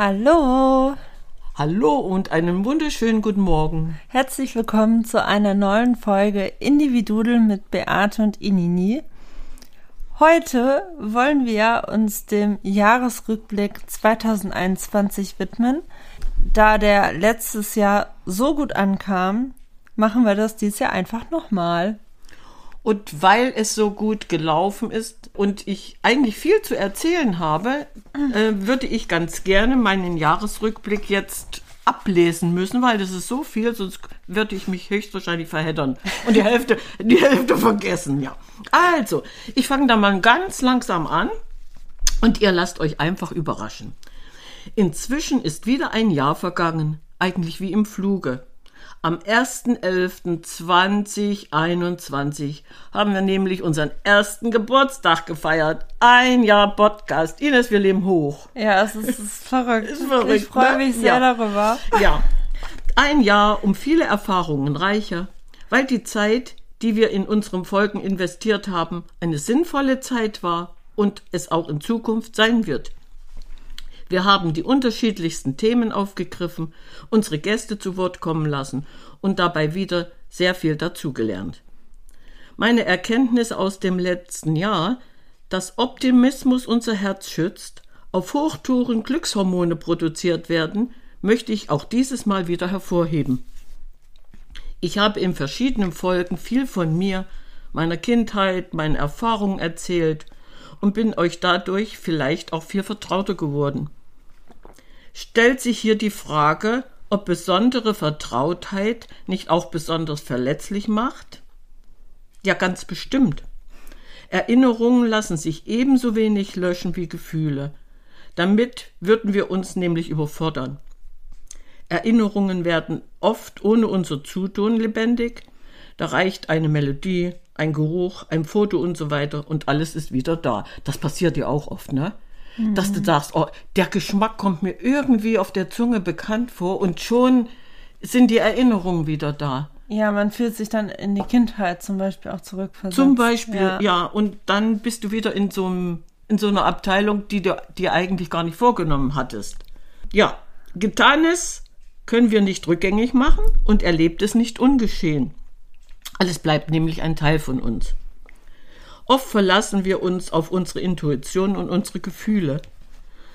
Hallo, Hallo und einen wunderschönen guten Morgen. herzlich willkommen zu einer neuen Folge Individudel mit Beate und Inini. Heute wollen wir uns dem Jahresrückblick 2021 widmen. Da der letztes Jahr so gut ankam, machen wir das dieses Jahr einfach nochmal. Und weil es so gut gelaufen ist und ich eigentlich viel zu erzählen habe, äh, würde ich ganz gerne meinen Jahresrückblick jetzt ablesen müssen, weil das ist so viel, sonst würde ich mich höchstwahrscheinlich verheddern und die Hälfte, die Hälfte vergessen, ja. Also, ich fange da mal ganz langsam an und ihr lasst euch einfach überraschen. Inzwischen ist wieder ein Jahr vergangen, eigentlich wie im Fluge. Am 1.11.2021 haben wir nämlich unseren ersten Geburtstag gefeiert. Ein Jahr Podcast. Ines, wir leben hoch. Ja, es ist, es ist verrückt. Ist verrückt, ich freue ne? mich sehr Ja. darüber. Ja, ein Jahr um viele Erfahrungen reicher, weil die Zeit, die wir in unseren Folgen investiert haben, eine sinnvolle Zeit war und es auch in Zukunft sein wird. Wir haben die unterschiedlichsten Themen aufgegriffen, unsere Gäste zu Wort kommen lassen und dabei wieder sehr viel dazugelernt. Meine Erkenntnis aus dem letzten Jahr, dass Optimismus unser Herz schützt, auf Hochtouren Glückshormone produziert werden, möchte ich auch dieses Mal wieder hervorheben. Ich habe in verschiedenen Folgen viel von mir, meiner Kindheit, meinen Erfahrungen erzählt und bin euch dadurch vielleicht auch viel vertrauter geworden. Stellt sich hier die Frage, ob besondere Vertrautheit nicht auch besonders verletzlich macht? Ja, ganz bestimmt. Erinnerungen lassen sich ebenso wenig löschen wie Gefühle. Damit würden wir uns nämlich überfordern. Erinnerungen werden oft ohne unser Zutun lebendig. Da reicht eine Melodie, ein Geruch, ein Foto und so weiter und alles ist wieder da. Das passiert dir auch oft, ne? Dass du sagst, oh, der Geschmack kommt mir irgendwie auf der Zunge bekannt vor und schon sind die Erinnerungen wieder da. Ja, man fühlt sich dann in die Kindheit zum Beispiel auch zurückversetzt. Zum Beispiel, Ja. ja. und dann bist du wieder in so, einem, in so einer Abteilung, die du dir eigentlich gar nicht vorgenommen hattest. Ja, Getanes können wir nicht rückgängig machen und Erlebtes nicht ungeschehen. Alles bleibt nämlich ein Teil von uns. Oft verlassen wir uns auf unsere Intuition und unsere Gefühle.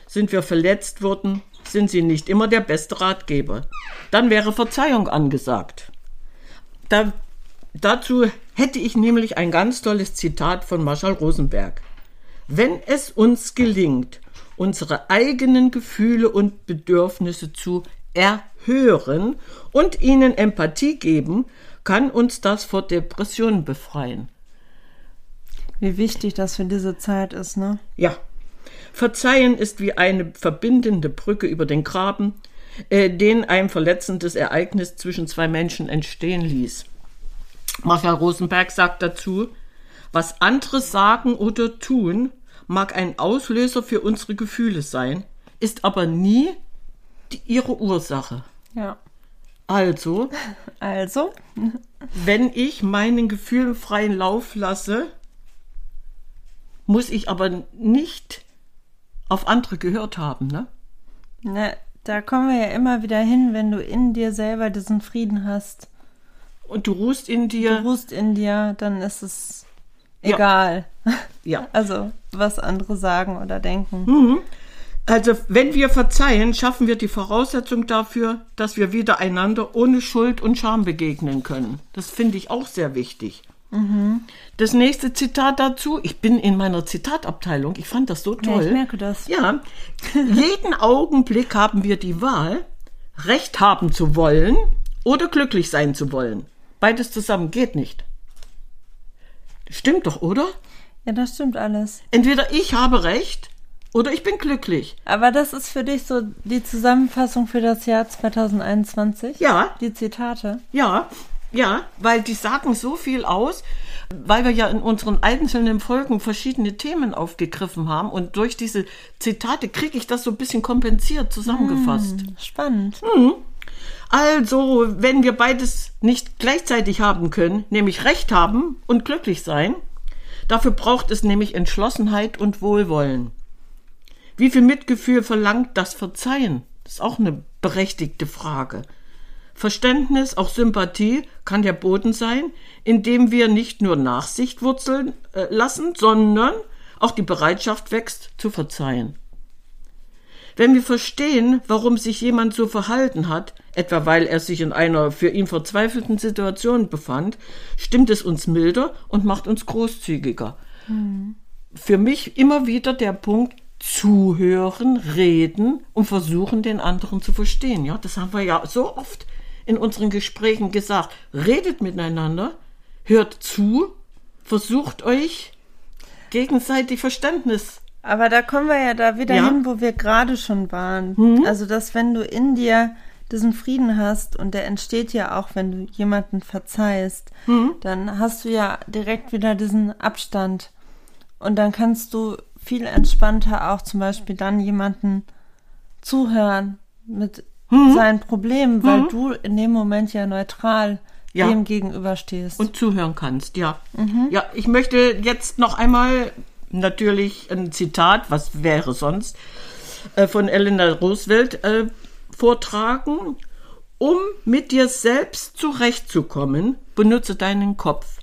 Sind wir verletzt worden, sind sie nicht immer der beste Ratgeber. Dann wäre Verzeihung angesagt. Da, dazu hätte ich nämlich ein ganz tolles Zitat von Marshall Rosenberg. Wenn es uns gelingt, unsere eigenen Gefühle und Bedürfnisse zu erhören und ihnen Empathie geben, kann uns das vor Depressionen befreien. Wie wichtig das für diese Zeit ist, ne? Ja. Verzeihen ist wie eine verbindende Brücke über den Graben, äh, den ein verletzendes Ereignis zwischen zwei Menschen entstehen ließ. Marshall Rosenberg sagt dazu, was andere sagen oder tun, mag ein Auslöser für unsere Gefühle sein, ist aber nie die, ihre Ursache. Ja. Also, Also, wenn ich meinen Gefühlen freien Lauf lasse, muss ich aber nicht auf andere gehört haben, ne? ne, da kommen wir ja immer wieder hin, wenn du in dir selber diesen Frieden hast. Und du ruhst in Du dir. ruhst in dir, dann ist es Ja. egal. Ja. Also, was andere sagen oder denken. Also, wenn wir verzeihen, schaffen wir die Voraussetzung dafür, dass wir wieder einander ohne Schuld und Scham begegnen können. Das finde ich auch sehr wichtig. Das nächste Zitat dazu. Ich bin in meiner Zitatabteilung. Ich fand das so Ja, toll. ich merke das. Ja, jeden Augenblick haben wir die Wahl, Recht haben zu wollen oder glücklich sein zu wollen. Beides zusammen geht nicht. Stimmt doch, oder? Ja, das stimmt alles. Entweder ich habe Recht oder ich bin glücklich. Aber das ist für dich so die Zusammenfassung für das Jahr 2021? Ja, Die Zitate? ja, ja, weil die sagen so viel aus, weil wir ja in unseren einzelnen Folgen verschiedene Themen aufgegriffen haben und durch diese Zitate kriege ich das so ein bisschen kompensiert zusammengefasst. Spannend. Also, wenn wir beides nicht gleichzeitig haben können, nämlich Recht haben und glücklich sein, dafür braucht es nämlich Entschlossenheit und Wohlwollen. Wie viel Mitgefühl verlangt das Verzeihen? Das ist auch eine berechtigte Frage. Verständnis, auch Sympathie kann der Boden sein, in dem wir nicht nur Nachsicht wurzeln äh, lassen, sondern auch die Bereitschaft wächst, zu verzeihen. Wenn wir verstehen, warum sich jemand so verhalten hat, etwa weil er sich in einer für ihn verzweifelten Situation befand, stimmt es uns milder und macht uns großzügiger. Mhm. Für mich immer wieder der Punkt, zuhören, reden und versuchen, den anderen zu verstehen. Ja, das haben wir ja so oft in unseren Gesprächen gesagt. Redet miteinander, hört zu, versucht euch gegenseitig Verständnis. Aber da kommen wir ja da wieder ja. hin, wo wir gerade schon waren. Mhm. Also, dass wenn du in dir diesen Frieden hast und der entsteht ja auch, wenn du jemanden verzeihst, mhm. dann hast du ja direkt wieder diesen Abstand. Und dann kannst du viel entspannter auch zum Beispiel dann jemanden zuhören mit mhm. seinen Problemen, weil mhm. du in dem Moment ja neutral ja. dem gegenüberstehst. Und zuhören kannst, ja. Mhm. Ja, ich möchte jetzt noch einmal natürlich ein Zitat, was wäre sonst, äh, von Eleanor Roosevelt äh, vortragen. Um mit dir selbst zurechtzukommen, benutze deinen Kopf.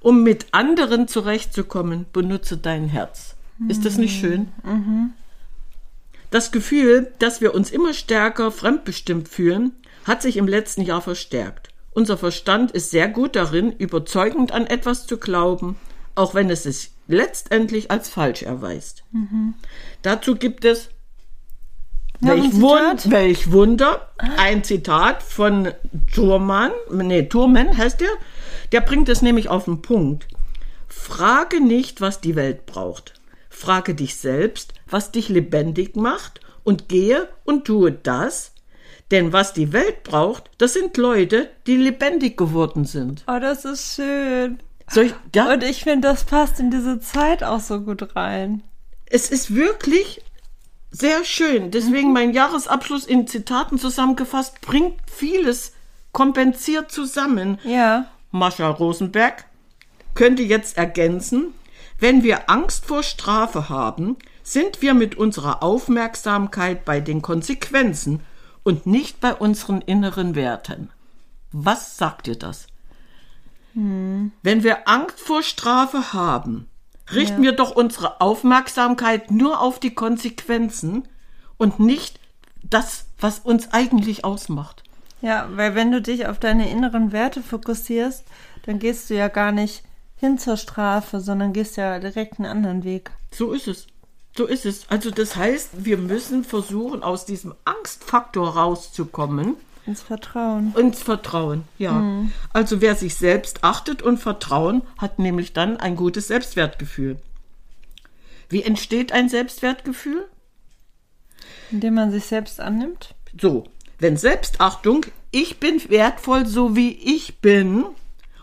Um mit anderen zurechtzukommen, benutze dein Herz. Ist das nicht schön? Mhm. Das Gefühl, dass wir uns immer stärker fremdbestimmt fühlen, hat sich im letzten Jahr verstärkt. Unser Verstand ist sehr gut darin, überzeugend an etwas zu glauben, auch wenn es sich letztendlich als falsch erweist. Mhm. Dazu gibt es welch, Wund, welch, Wunder, ein Zitat von Thurman, nee, Thurman heißt der, der bringt es nämlich auf den Punkt. Frage nicht, was die Welt braucht. Frage dich selbst, was dich lebendig macht und gehe und tue das, denn was die Welt braucht, das sind Leute, die lebendig geworden sind. Oh, das ist schön. Ich, ja? Und ich finde, das passt in diese Zeit auch so gut rein. Es ist wirklich sehr schön. Deswegen mhm. mein Jahresabschluss in Zitaten zusammengefasst bringt vieles kompensiert zusammen. Ja. Mascha Rosenberg könnte jetzt ergänzen, wenn wir Angst vor Strafe haben, sind wir mit unserer Aufmerksamkeit bei den Konsequenzen und nicht bei unseren inneren Werten. Was sagt dir das? Hm. Wenn wir Angst vor Strafe haben, richten ja. wir doch unsere Aufmerksamkeit nur auf die Konsequenzen und nicht das, was uns eigentlich ausmacht. Ja, weil wenn du dich auf deine inneren Werte fokussierst, dann gehst du ja gar nicht hin zur Strafe, sondern gehst ja direkt einen anderen Weg. So ist es. So ist es. Also das heißt, wir müssen versuchen, aus diesem Angstfaktor rauszukommen. Ins Vertrauen. Ins Vertrauen, ja. Mhm. Also wer sich selbst achtet und Vertrauen, hat nämlich dann ein gutes Selbstwertgefühl. Wie entsteht ein Selbstwertgefühl? Indem man sich selbst annimmt. So, wenn Selbstachtung, ich bin wertvoll so wie ich bin,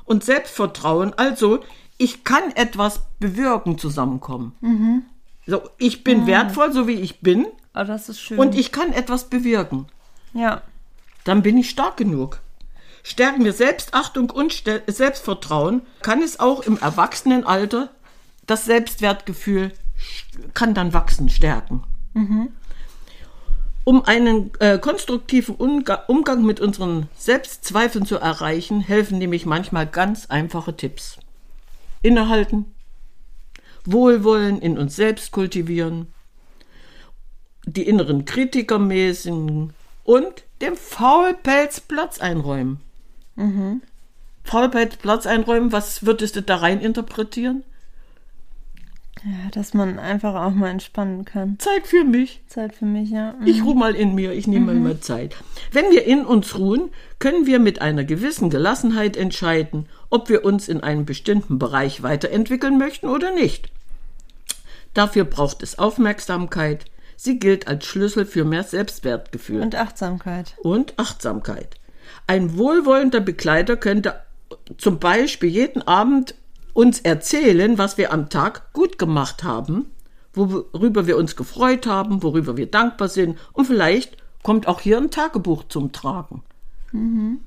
und Selbstvertrauen, also ich kann etwas bewirken, zusammenkommen. Mhm. So, ich bin mhm. wertvoll, so wie ich bin. Oh, das ist schön. Und ich kann etwas bewirken. Ja. Dann bin ich stark genug. Stärken wir Selbstachtung und Selbstvertrauen, kann es auch im Erwachsenenalter das Selbstwertgefühl kann dann wachsen, stärken. Mhm. Um einen äh, konstruktiven Umga Umgang mit unseren Selbstzweifeln zu erreichen, helfen nämlich manchmal ganz einfache Tipps. Innehalten, Wohlwollen in uns selbst kultivieren, die inneren Kritiker mäßigen und dem Faulpelz Platz einräumen. Mhm. Faulpelz Platz einräumen, was würdest du da rein interpretieren? Ja, dass man einfach auch mal entspannen kann. Zeit für mich. Zeit für mich, ja. Mhm. Ich ruhe mal in mir, ich nehme mhm. mal Zeit. Wenn wir in uns ruhen, können wir mit einer gewissen Gelassenheit entscheiden, ob wir uns in einem bestimmten Bereich weiterentwickeln möchten oder nicht. Dafür braucht es Aufmerksamkeit. Sie gilt als Schlüssel für mehr Selbstwertgefühl. Und Achtsamkeit. Und Achtsamkeit. Ein wohlwollender Begleiter könnte zum Beispiel jeden Abend uns erzählen, was wir am Tag gut gemacht haben, worüber wir uns gefreut haben, worüber wir dankbar sind. Und vielleicht kommt auch hier ein Tagebuch zum Tragen. Mhm.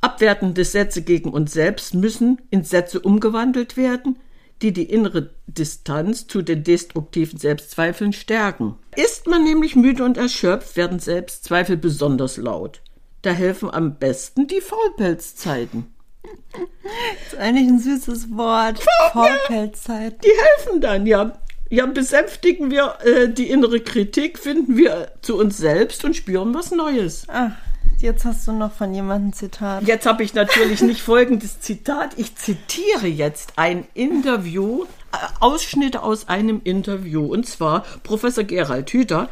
Abwertende Sätze gegen uns selbst müssen in Sätze umgewandelt werden, die die innere Distanz zu den destruktiven Selbstzweifeln stärken. Ist man nämlich müde und erschöpft, werden Selbstzweifel besonders laut. Da helfen am besten die Faulpelzzeiten. Das ist eigentlich ein süßes Wort. Faulpelzzeit. Die helfen dann, ja. Ja, besänftigen wir äh, die innere Kritik, finden wir zu uns selbst und spüren was Neues. Ach, jetzt hast du noch von jemandem Zitat. Jetzt habe ich natürlich nicht folgendes Zitat. Ich zitiere jetzt ein Interview, äh, Ausschnitte aus einem Interview. Und zwar Professor Gerald Hüther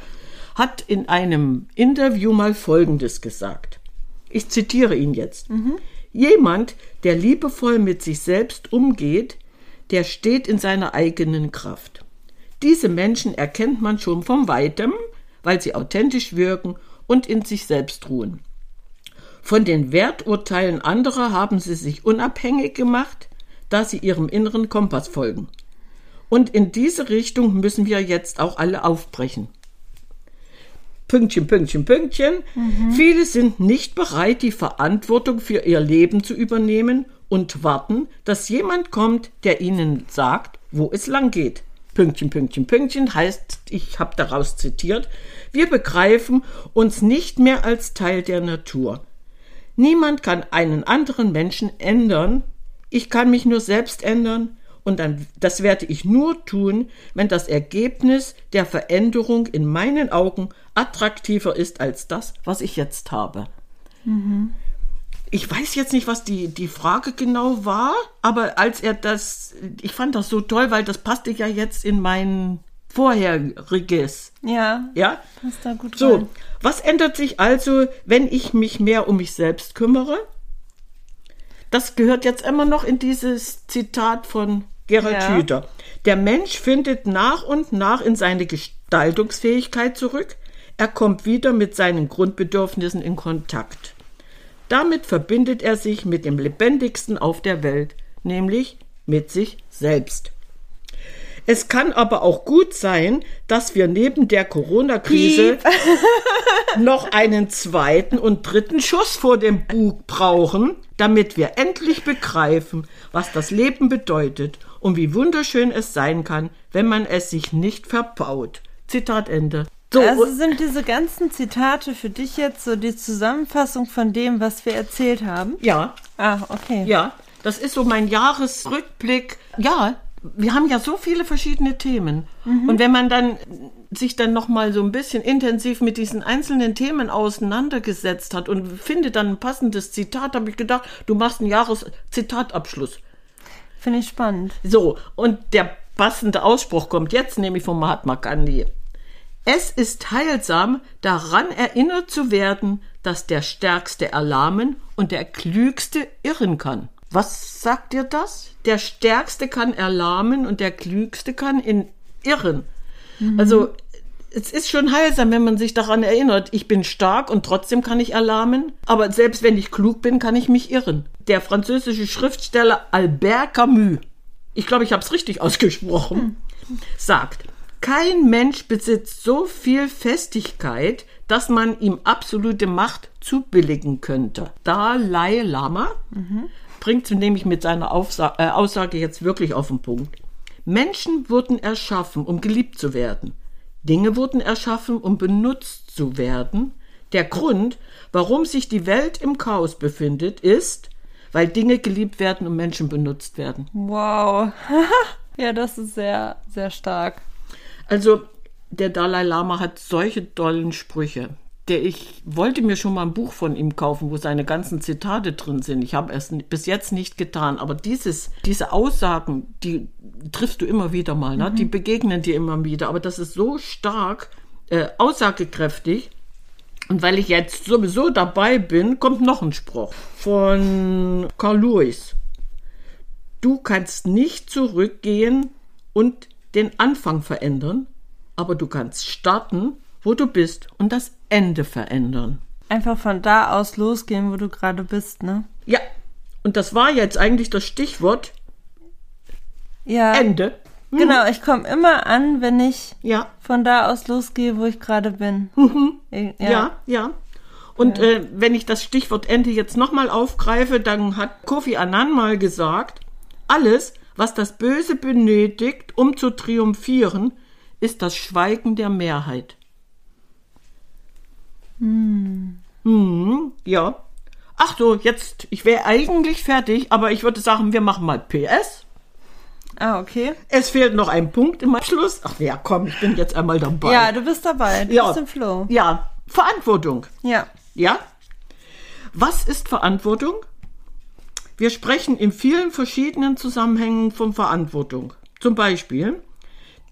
hat in einem Interview mal Folgendes gesagt. Ich zitiere ihn jetzt. Jemand, der liebevoll mit sich selbst umgeht, der steht in seiner eigenen Kraft. Diese Menschen erkennt man schon von weitem, weil sie authentisch wirken und in sich selbst ruhen. Von den Werturteilen anderer haben sie sich unabhängig gemacht, da sie ihrem inneren Kompass folgen. Und in diese Richtung müssen wir jetzt auch alle aufbrechen. Pünktchen, Pünktchen, Pünktchen. Viele sind nicht bereit, die Verantwortung für ihr Leben zu übernehmen und warten, dass jemand kommt, der ihnen sagt, wo es lang geht. Pünktchen, Pünktchen, Pünktchen heißt, ich habe daraus zitiert, wir begreifen uns nicht mehr als Teil der Natur. Niemand kann einen anderen Menschen ändern. Ich kann mich nur selbst ändern. Und dann, das werde ich nur tun, wenn das Ergebnis der Veränderung in meinen Augen attraktiver ist als das, was ich jetzt habe. Ich weiß jetzt nicht, was die, die Frage genau war, aber als er das, ich fand das so toll, weil das passte ja jetzt in mein vorheriges. Ja, Ja? passt da gut So, rein. was ändert sich also, wenn ich mich mehr um mich selbst kümmere? Das gehört jetzt immer noch in dieses Zitat von Gerald Ja. Hüther. Der Mensch findet nach und nach in seine Gestaltungsfähigkeit zurück. Er kommt wieder mit seinen Grundbedürfnissen in Kontakt. Damit verbindet er sich mit dem Lebendigsten auf der Welt, nämlich mit sich selbst. Es kann aber auch gut sein, dass wir neben der Corona-Krise noch einen zweiten und dritten Schuss vor dem Bug brauchen, damit wir endlich begreifen, was das Leben bedeutet und wie wunderschön es sein kann, wenn man es sich nicht verbaut. Zitat Ende. So, Also sind diese ganzen Zitate für dich jetzt so die Zusammenfassung von dem, was wir erzählt haben? ja, Ah, okay. ja, das ist so mein Jahresrückblick. Ja, wir haben ja so viele verschiedene Themen. Und wenn man dann sich dann noch mal so ein bisschen intensiv mit diesen einzelnen Themen auseinandergesetzt hat und findet dann ein passendes Zitat, habe ich gedacht, du machst einen Jahreszitatabschluss. Finde ich spannend. So, und der passende Ausspruch kommt jetzt nämlich von Mahatma Gandhi. Es ist heilsam, daran erinnert zu werden, dass der Stärkste erlahmen und der Klügste irren kann. Was sagt dir das? Der Stärkste kann erlahmen und der Klügste kann in irren. Also, es ist schon heilsam, wenn man sich daran erinnert, ich bin stark und trotzdem kann ich erlahmen, aber selbst wenn ich klug bin, kann ich mich irren. Der französische Schriftsteller Albert Camus, ich glaube, ich habe es richtig ausgesprochen, sagt, kein Mensch besitzt so viel Festigkeit, dass man ihm absolute Macht zubilligen könnte. Dalai Lama bringt es nämlich mit seiner Aufsa äh, Aussage jetzt wirklich auf den Punkt. Menschen wurden erschaffen, um geliebt zu werden. Dinge wurden erschaffen, um benutzt zu werden. Der Grund, warum sich die Welt im Chaos befindet, ist, weil Dinge geliebt werden und Menschen benutzt werden. Wow. ja, das ist sehr, sehr stark. Also, der Dalai Lama hat solche tollen Sprüche. Der ich wollte mir schon mal ein Buch von ihm kaufen, wo seine ganzen Zitate drin sind. Ich habe es bis jetzt nicht getan. Aber dieses, diese Aussagen, die triffst du immer wieder mal. Ne? Die begegnen dir immer wieder. Aber das ist so stark, äh, aussagekräftig. Und weil ich jetzt sowieso dabei bin, kommt noch ein Spruch von Carl Lewis. Du kannst nicht zurückgehen und den Anfang verändern, aber du kannst starten, wo du bist und das Ende verändern. Einfach von da aus losgehen, wo du gerade bist, ne? Ja, und das war jetzt eigentlich das Stichwort Ja. Ende. Hm, Genau, ich komme immer an, wenn ich Ja, von da aus losgehe, wo ich gerade bin. Ja. ja, ja. Und Äh, wenn ich das Stichwort Ende jetzt nochmal aufgreife, dann hat Kofi Annan mal gesagt, alles, Was das Böse benötigt, um zu triumphieren, ist das Schweigen der Mehrheit. Hm. Hm, ja. Ach so, jetzt, ich wäre eigentlich fertig, aber ich würde sagen, wir machen mal PS. Ah, okay. Es fehlt noch ein Punkt im Abschluss. Ach ja, komm, ich bin jetzt einmal dabei. Ja, du bist dabei. Du ja. bist im Flow. Ja, Verantwortung. Ja. Ja? Was ist Verantwortung? Wir sprechen in vielen verschiedenen Zusammenhängen von Verantwortung. Zum Beispiel,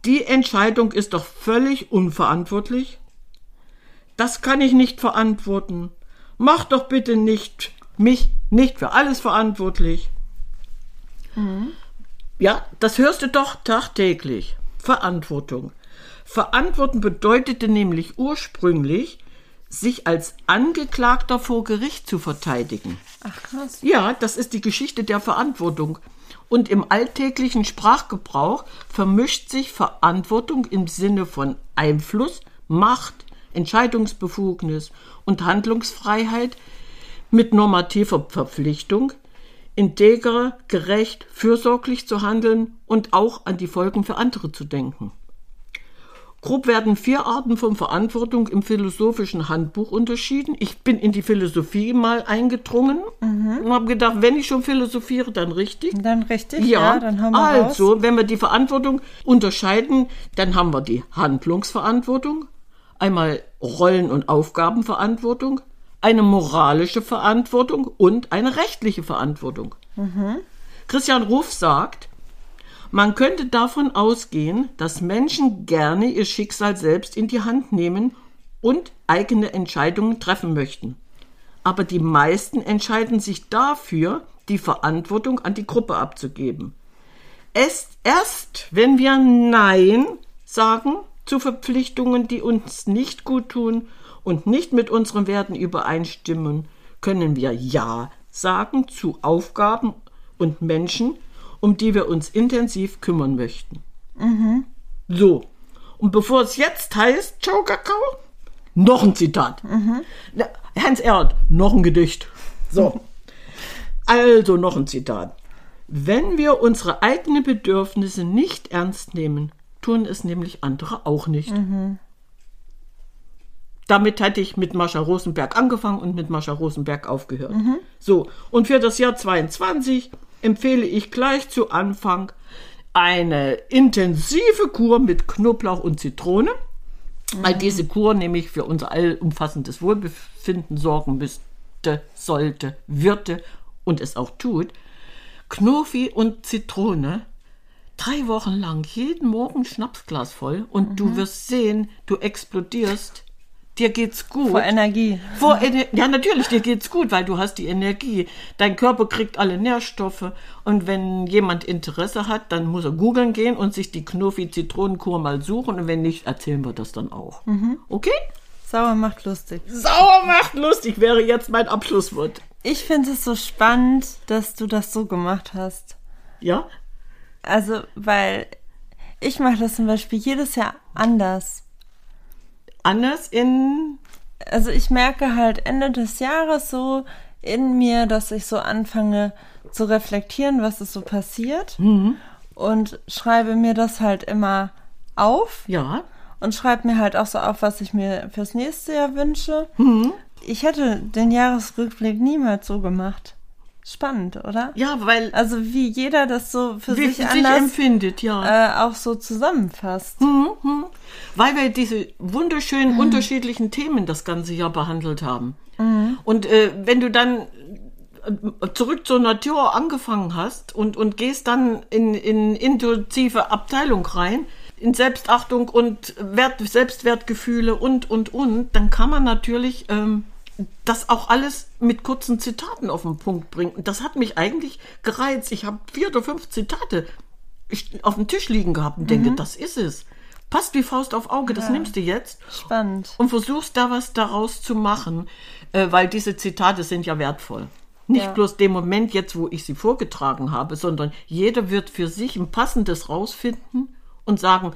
die Entscheidung ist doch völlig unverantwortlich. Das kann ich nicht verantworten. Mach doch bitte nicht mich nicht für alles verantwortlich. Mhm. Ja, das hörst du doch tagtäglich. Verantwortung. Verantworten bedeutete nämlich ursprünglich, sich als Angeklagter vor Gericht zu verteidigen. Ach krass. Ja, das ist die Geschichte der Verantwortung. Und im alltäglichen Sprachgebrauch vermischt sich Verantwortung im Sinne von Einfluss, Macht, Entscheidungsbefugnis und Handlungsfreiheit mit normativer Verpflichtung, integer, gerecht, fürsorglich zu handeln und auch an die Folgen für andere zu denken. Grob werden vier Arten von Verantwortung im philosophischen Handbuch unterschieden. Ich bin in die Philosophie mal eingedrungen mhm. und habe gedacht, wenn ich schon philosophiere, dann richtig. Dann richtig, ja. ja dann haben wir also, raus. wenn wir die Verantwortung unterscheiden, dann haben wir die Handlungsverantwortung, einmal Rollen- und Aufgabenverantwortung, eine moralische Verantwortung und eine rechtliche Verantwortung. Mhm. Christian Ruff sagt, man könnte davon ausgehen, dass Menschen gerne ihr Schicksal selbst in die Hand nehmen und eigene Entscheidungen treffen möchten. Aber die meisten entscheiden sich dafür, die Verantwortung an die Gruppe abzugeben. Es erst, wenn wir Nein sagen zu Verpflichtungen, die uns nicht gut tun und nicht mit unseren Werten übereinstimmen, können wir Ja sagen zu Aufgaben und Menschen, um die wir uns intensiv kümmern möchten. Mhm. So, und bevor es jetzt heißt, ciao Kakao, noch ein Zitat. Mhm. Hans Erd, noch ein Gedicht. So, also noch ein Zitat. Wenn wir unsere eigenen Bedürfnisse nicht ernst nehmen, tun es nämlich andere auch nicht. Mhm damit hatte ich mit Mascha Rosenberg angefangen und mit Mascha Rosenberg aufgehört. Mhm. So, und für das Jahr 22 empfehle ich gleich zu Anfang eine intensive Kur mit Knoblauch und Zitrone, mhm. weil diese Kur nämlich für unser allumfassendes Wohlbefinden sorgen müsste, sollte, würde und es auch tut. Knofi und Zitrone drei Wochen lang jeden Morgen Schnapsglas voll und mhm. du wirst sehen, du explodierst dir geht's gut. Vor Energie. Vor Ener ja, natürlich, dir geht's gut, weil du hast die Energie. Dein Körper kriegt alle Nährstoffe. Und wenn jemand Interesse hat, dann muss er googeln gehen und sich die Knuffi-Zitronenkur mal suchen. Und wenn nicht, erzählen wir das dann auch. Mhm. Okay? Sauer macht lustig. Sauer macht lustig wäre jetzt mein Abschlusswort. Ich finde es so spannend, dass du das so gemacht hast. Ja? Also, weil ich mache das zum Beispiel jedes Jahr anders anders in. Also ich merke halt Ende des Jahres so in mir, dass ich so anfange zu reflektieren, was ist so passiert. Mhm. Und schreibe mir das halt immer auf. Ja. Und schreibe mir halt auch so auf, was ich mir fürs nächste Jahr wünsche. Mhm. Ich hätte den Jahresrückblick niemals so gemacht. Spannend, oder? Ja, weil. Also wie jeder das so für sich, sich anders empfindet, ja. Äh, auch so zusammenfasst. Mhm, mh. Weil wir diese wunderschönen mhm. unterschiedlichen Themen das ganze Jahr behandelt haben. Mhm. Und äh, wenn du dann äh, zurück zur Natur angefangen hast und, und gehst dann in, in intuitive Abteilung rein, in Selbstachtung und Wert, Selbstwertgefühle und, und, und, dann kann man natürlich ähm, das auch alles mit kurzen Zitaten auf den Punkt bringen. Und das hat mich eigentlich gereizt. Ich habe vier oder fünf Zitate auf dem Tisch liegen gehabt und denke, mhm. das ist es. Passt wie Faust auf Auge, das ja. nimmst du jetzt. Spannend. Und versuchst da was daraus zu machen, äh, weil diese Zitate sind ja wertvoll. Nicht ja. bloß dem Moment jetzt, wo ich sie vorgetragen habe, sondern jeder wird für sich ein passendes rausfinden und sagen,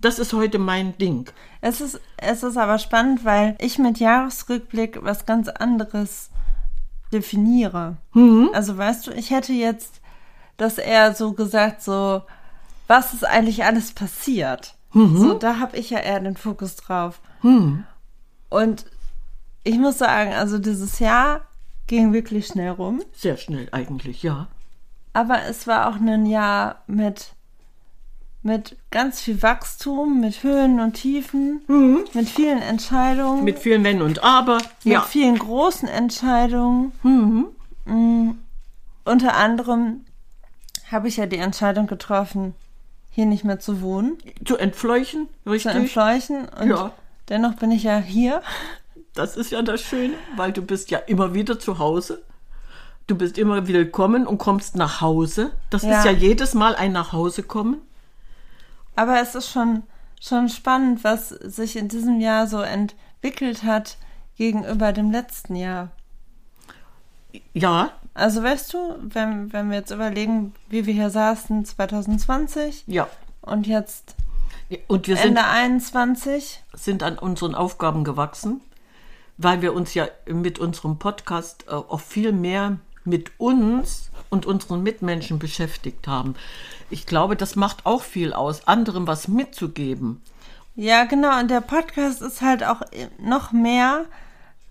das ist heute mein Ding. Es ist, es ist aber spannend, weil ich mit Jahresrückblick was ganz anderes definiere. Mhm. Also weißt du, ich hätte jetzt das eher so gesagt, so, was ist eigentlich alles passiert? Mhm. So, da habe ich ja eher den Fokus drauf. Und ich muss sagen, also dieses Jahr ging wirklich schnell rum. Sehr schnell eigentlich, ja. Aber es war auch ein Jahr mit, mit ganz viel Wachstum, mit Höhen und Tiefen, mit vielen Entscheidungen, Mhm. Mit vielen Wenn und Aber. mit Ja. vielen großen Entscheidungen. Mhm. Mm, unter anderem habe ich ja die Entscheidung getroffen, hier nicht mehr zu wohnen, Zu entfleuchen, zu richtig? entfleuchen. Und Ja. dennoch bin ich ja hier. Das ist ja das Schöne, weil du bist ja immer wieder zu Hause. Du bist immer willkommen und kommst nach Hause. Das Ja. ist ja jedes Mal ein Nachhausekommen. Aber es ist schon, schon spannend, was sich in diesem Jahr so entwickelt hat gegenüber dem letzten Jahr. Ja, Also weißt du, wenn, wenn wir jetzt überlegen, wie wir hier saßen 2020 ja. und jetzt Und wir sind, Ende 21, sind an unseren Aufgaben gewachsen, weil wir uns ja mit unserem Podcast äh, auch viel mehr mit uns und unseren Mitmenschen beschäftigt haben. Ich glaube, das macht auch viel aus, anderem was mitzugeben. Ja, genau. Und der Podcast ist halt auch noch mehr.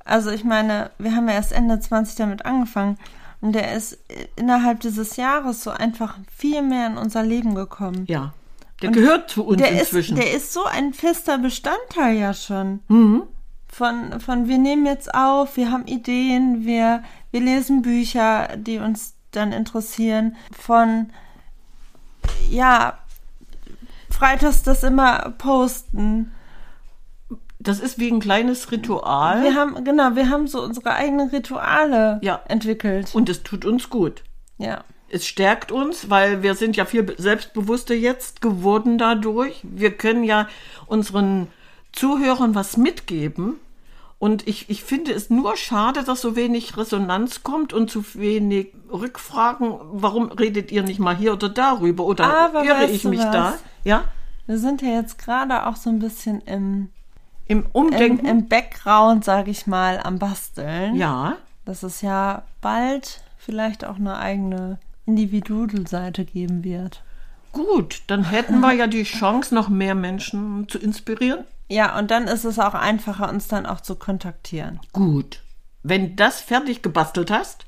Also ich meine, wir haben ja erst Ende 20 damit angefangen. Und der ist innerhalb dieses Jahres so einfach viel mehr in unser Leben gekommen. Ja, der gehört zu uns Der ist, inzwischen. der ist so ein fester Bestandteil ja schon. Mhm. Von, von wir nehmen jetzt auf, wir haben Ideen, wir, wir lesen Bücher, die uns dann interessieren. Von ja, freitags das immer posten. das ist wie ein kleines Ritual. Wir haben, genau, wir haben so unsere eigenen Rituale Ja. entwickelt. Und es tut uns gut. Ja. Es stärkt uns, weil wir sind ja viel selbstbewusster jetzt geworden dadurch. Wir können ja unseren Zuhörern was mitgeben. Und ich, ich finde es nur schade, dass so wenig Resonanz kommt und zu wenig Rückfragen. Warum redet ihr nicht mal hier oder darüber? Oder Aber irre ich mich was? da? Ja? Wir sind ja jetzt gerade auch so ein bisschen im, Im im, Umdenken? im Background, sag ich mal, am Basteln. ja. Dass es ja bald vielleicht auch eine eigene Individualseite geben wird. Gut, dann hätten wir ja die Chance, noch mehr Menschen zu inspirieren. Ja, und dann ist es auch einfacher, uns dann auch zu kontaktieren. Gut. Wenn das fertig gebastelt hast,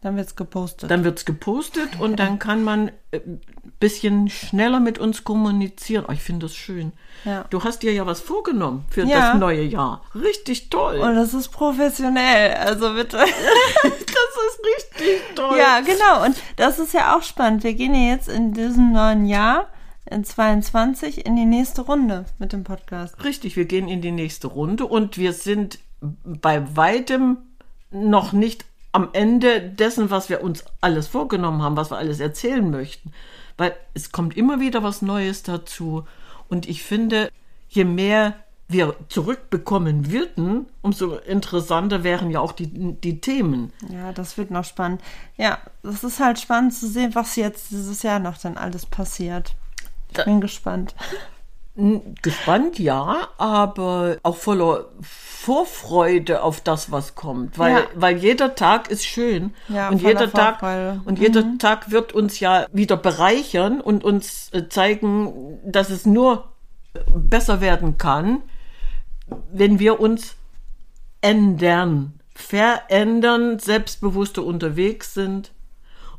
Dann wird's gepostet. dann wird's gepostet und dann kann man ein bisschen schneller mit uns kommunizieren. Oh, ich finde das schön. Ja. Du hast dir ja was vorgenommen für Ja. das neue Jahr. Richtig toll. und es ist professionell, also bitte. das ist richtig toll. Ja, genau. Und das ist ja auch spannend. Wir gehen ja jetzt in diesem neuen Jahr, in 22, in die nächste Runde mit dem Podcast. Richtig, wir gehen in die nächste Runde und wir sind bei weitem noch nicht am Ende dessen, was wir uns alles vorgenommen haben, was wir alles erzählen möchten. Weil es kommt immer wieder was Neues dazu. Und ich finde, je mehr wir zurückbekommen würden, umso interessanter wären ja auch die, die Themen. Ja, das wird noch spannend. Ja, das ist halt spannend zu sehen, was jetzt dieses Jahr noch dann alles passiert. Bin gespannt. Gespannt, ja, aber auch voller Vorfreude auf das, was kommt. Weil, Ja. weil jeder Tag ist schön. Ja, und jeder Tag, Vorfreude. und jeder Tag wird uns ja wieder bereichern und uns äh, zeigen, dass es nur besser werden kann, wenn wir uns ändern, verändern, selbstbewusster unterwegs sind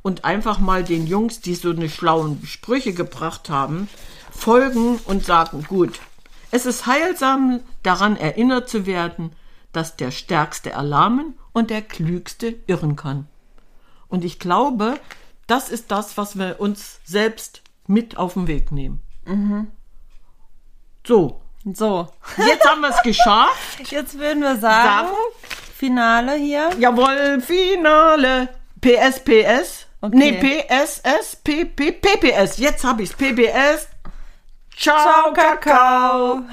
und einfach mal den Jungs, die so eine schlauen Sprüche gebracht haben, folgen und sagen, gut, es ist heilsam, daran erinnert zu werden, dass der Stärkste erlahmen und der Klügste irren kann. Und ich glaube, das ist das, was wir uns selbst mit auf den Weg nehmen. So, So, jetzt haben wir es geschafft. jetzt würden wir sagen, Sagen? Finale hier. Jawohl, Finale. PSPS. Okay. Nee, PSS, PP, PPS. Jetzt habe ich's. PPS. Ciao, Ciao, Kakao. Kakao.